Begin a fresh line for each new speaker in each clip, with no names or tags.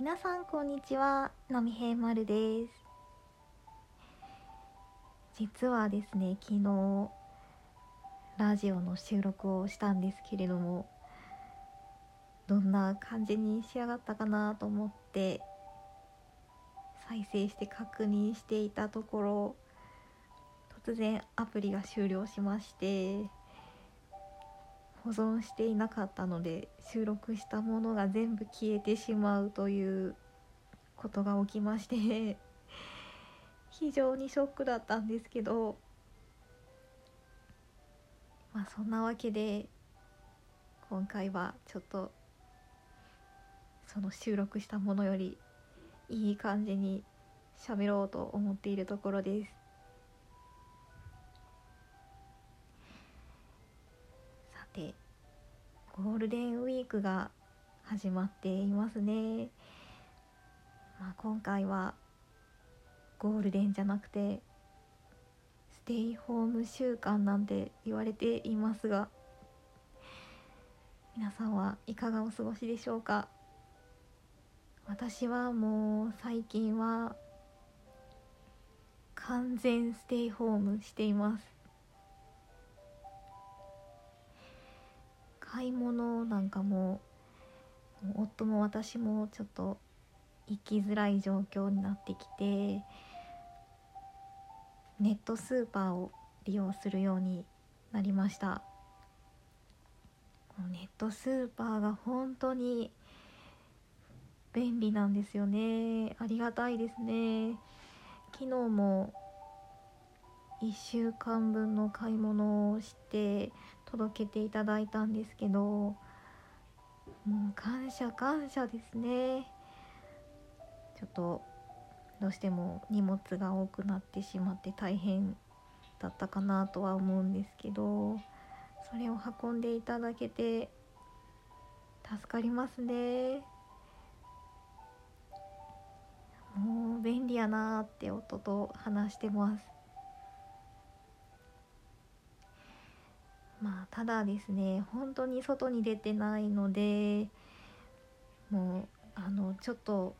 皆さんこんにちはのみへいまるです。実はですね昨日ラジオの収録をしたんですけれどもどんな感じに仕上がったかなと思って再生して確認していたところ突然アプリが終了しまして保存していなかったので収録したものが全部消えてしまうということが起きまして 非常にショックだったんですけどまあそんなわけで今回はちょっとその収録したものよりいい感じに喋ろうと思っているところです。てゴールデンウィークが始まっていますね。まあ今回はゴールデンじゃなくてステイホーム週間なんて言われていますが皆さんはいかがお過ごしでしょうか？私はもう最近は完全ステイホームしています。買い物なんかも夫も私もちょっと行きづらい状況になってきてネットスーパーを利用するようになりました。ネットスーパーが本当に便利なんですよね。ありがたいですね。昨日も1週間分の買い物をして届けていただいたんですけどもう感謝感謝ですね。ちょっとどうしても荷物が多くなってしまって大変だったかなとは思うんですけどそれを運んでいただけて助かりますね。もう便利やなーって夫と話してます。まあただですね本当に外に出てないのでもうあのちょっと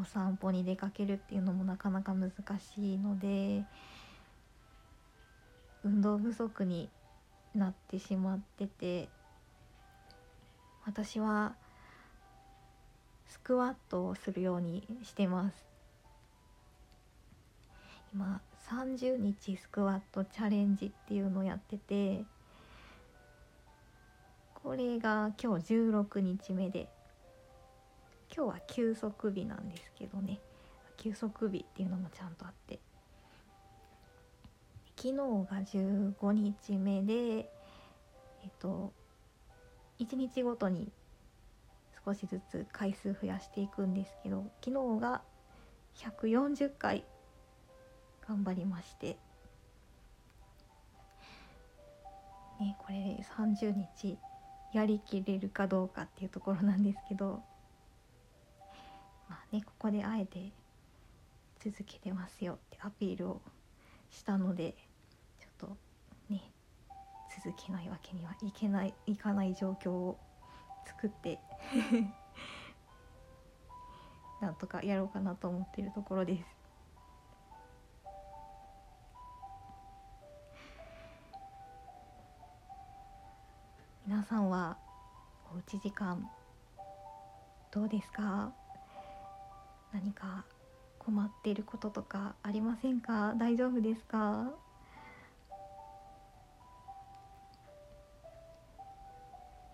お散歩に出かけるっていうのもなかなか難しいので運動不足になってしまってて私はスクワットをするようにしてます。今30日スクワットチャレンジっていうのをやっててこれが今日16日目で今日は休息日なんですけどね。休息日っていうのもちゃんとあって。昨日が15日目でえっと1日ごとに少しずつ回数増やしていくんですけど昨日が140回頑張りまして。ねこれで30日。やりきれるかどうかっていうところなんですけどまあねここであえて続けてますよってアピールをしたのでちょっとね続けないわけにはいけないいかない状況を作って なんとかやろうかなと思ってるところです。皆さんはおうち時間どうですか？何か困っていることとかありませんか？大丈夫ですか？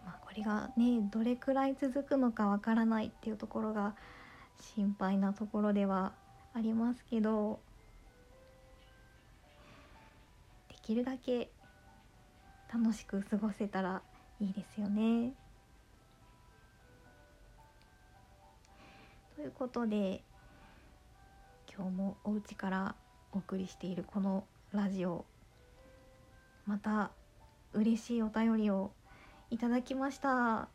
まあこれがねどれくらい続くのかわからないっていうところが心配なところではありますけどできるだけ楽しく過ごせたらいいですよね。ということで今日もお家からお送りしているこのラジオまた嬉しいお便りをいただきました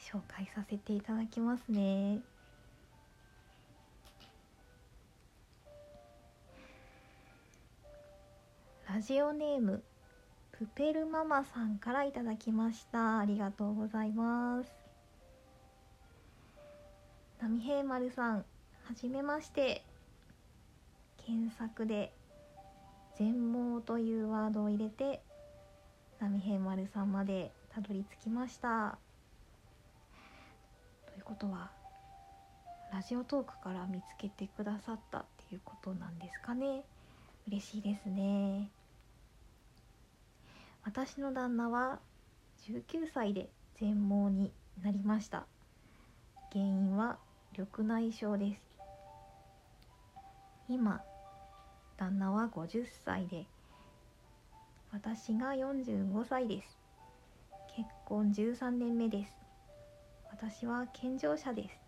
紹介させていただきますねラジオネームプペルママさんからいただきました。ありがとうございます。波平丸さんはじめまして。検索で全盲というワードを入れて波平丸さんまでたどり着きました。ということはラジオトークから見つけてくださったっていうことなんですかね。嬉しいですね。私の旦那は19歳で全盲になりました。原因は緑内障です。今旦那は50歳で私が45歳です。結婚13年目です。私は健常者です。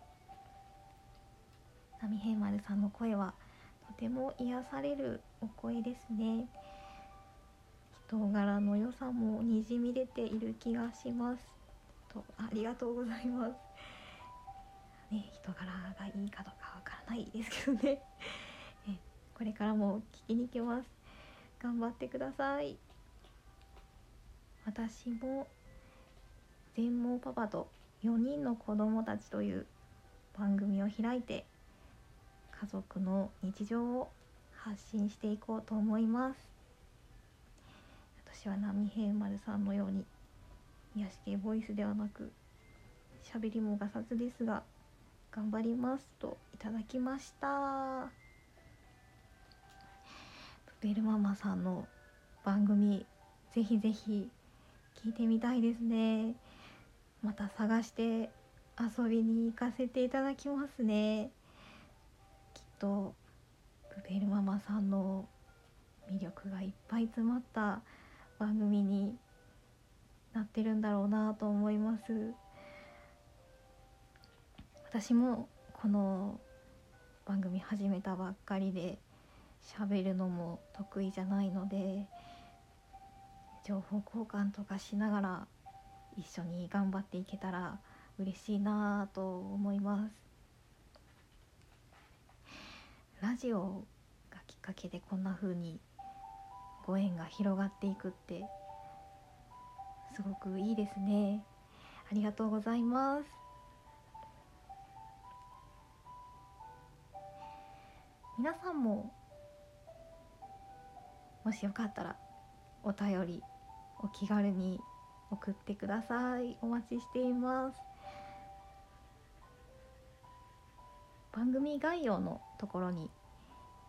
波平丸さんの声はとても癒されるお声ですね。人柄の良さもにじみ出ている気がします。とありがとうございます。ね人柄がいいかどうかわからないですけどね。え これからも聞きに来ます。頑張ってください。私も全盲パパと4人の子供たちという番組を開いて家族の日常を発信していこうと思います。私は波平丸さんのように癒し系ボイスではなく喋りもガサツですが頑張りますといただきました。プベルママさんの番組ぜひぜひ聞いてみたいですね。また探して遊びに行かせていただきますね。きっとプペルママさんの魅力がいっぱい詰まった番組になってるんだろうなと思います。私もこの番組始めたばっかりで喋るのも得意じゃないので情報交換とかしながら一緒に頑張っていけたら嬉しいなと思います。ラジオがきっかけでこんな風にご縁が広がっていくってすごくいいですね。ありがとうございます。皆さんももしよかったらお便りお気軽に送ってください。お待ちしています。番組概要のところに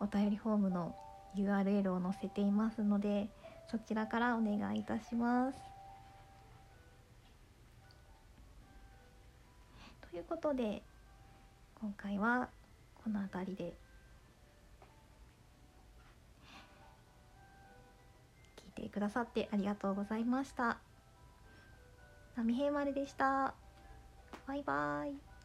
お便りフォームの URL を載せていますのでそちらからお願いいたしますということで今回はこの辺りで聞いてくださってありがとうございました。波平丸でした。バイバイ。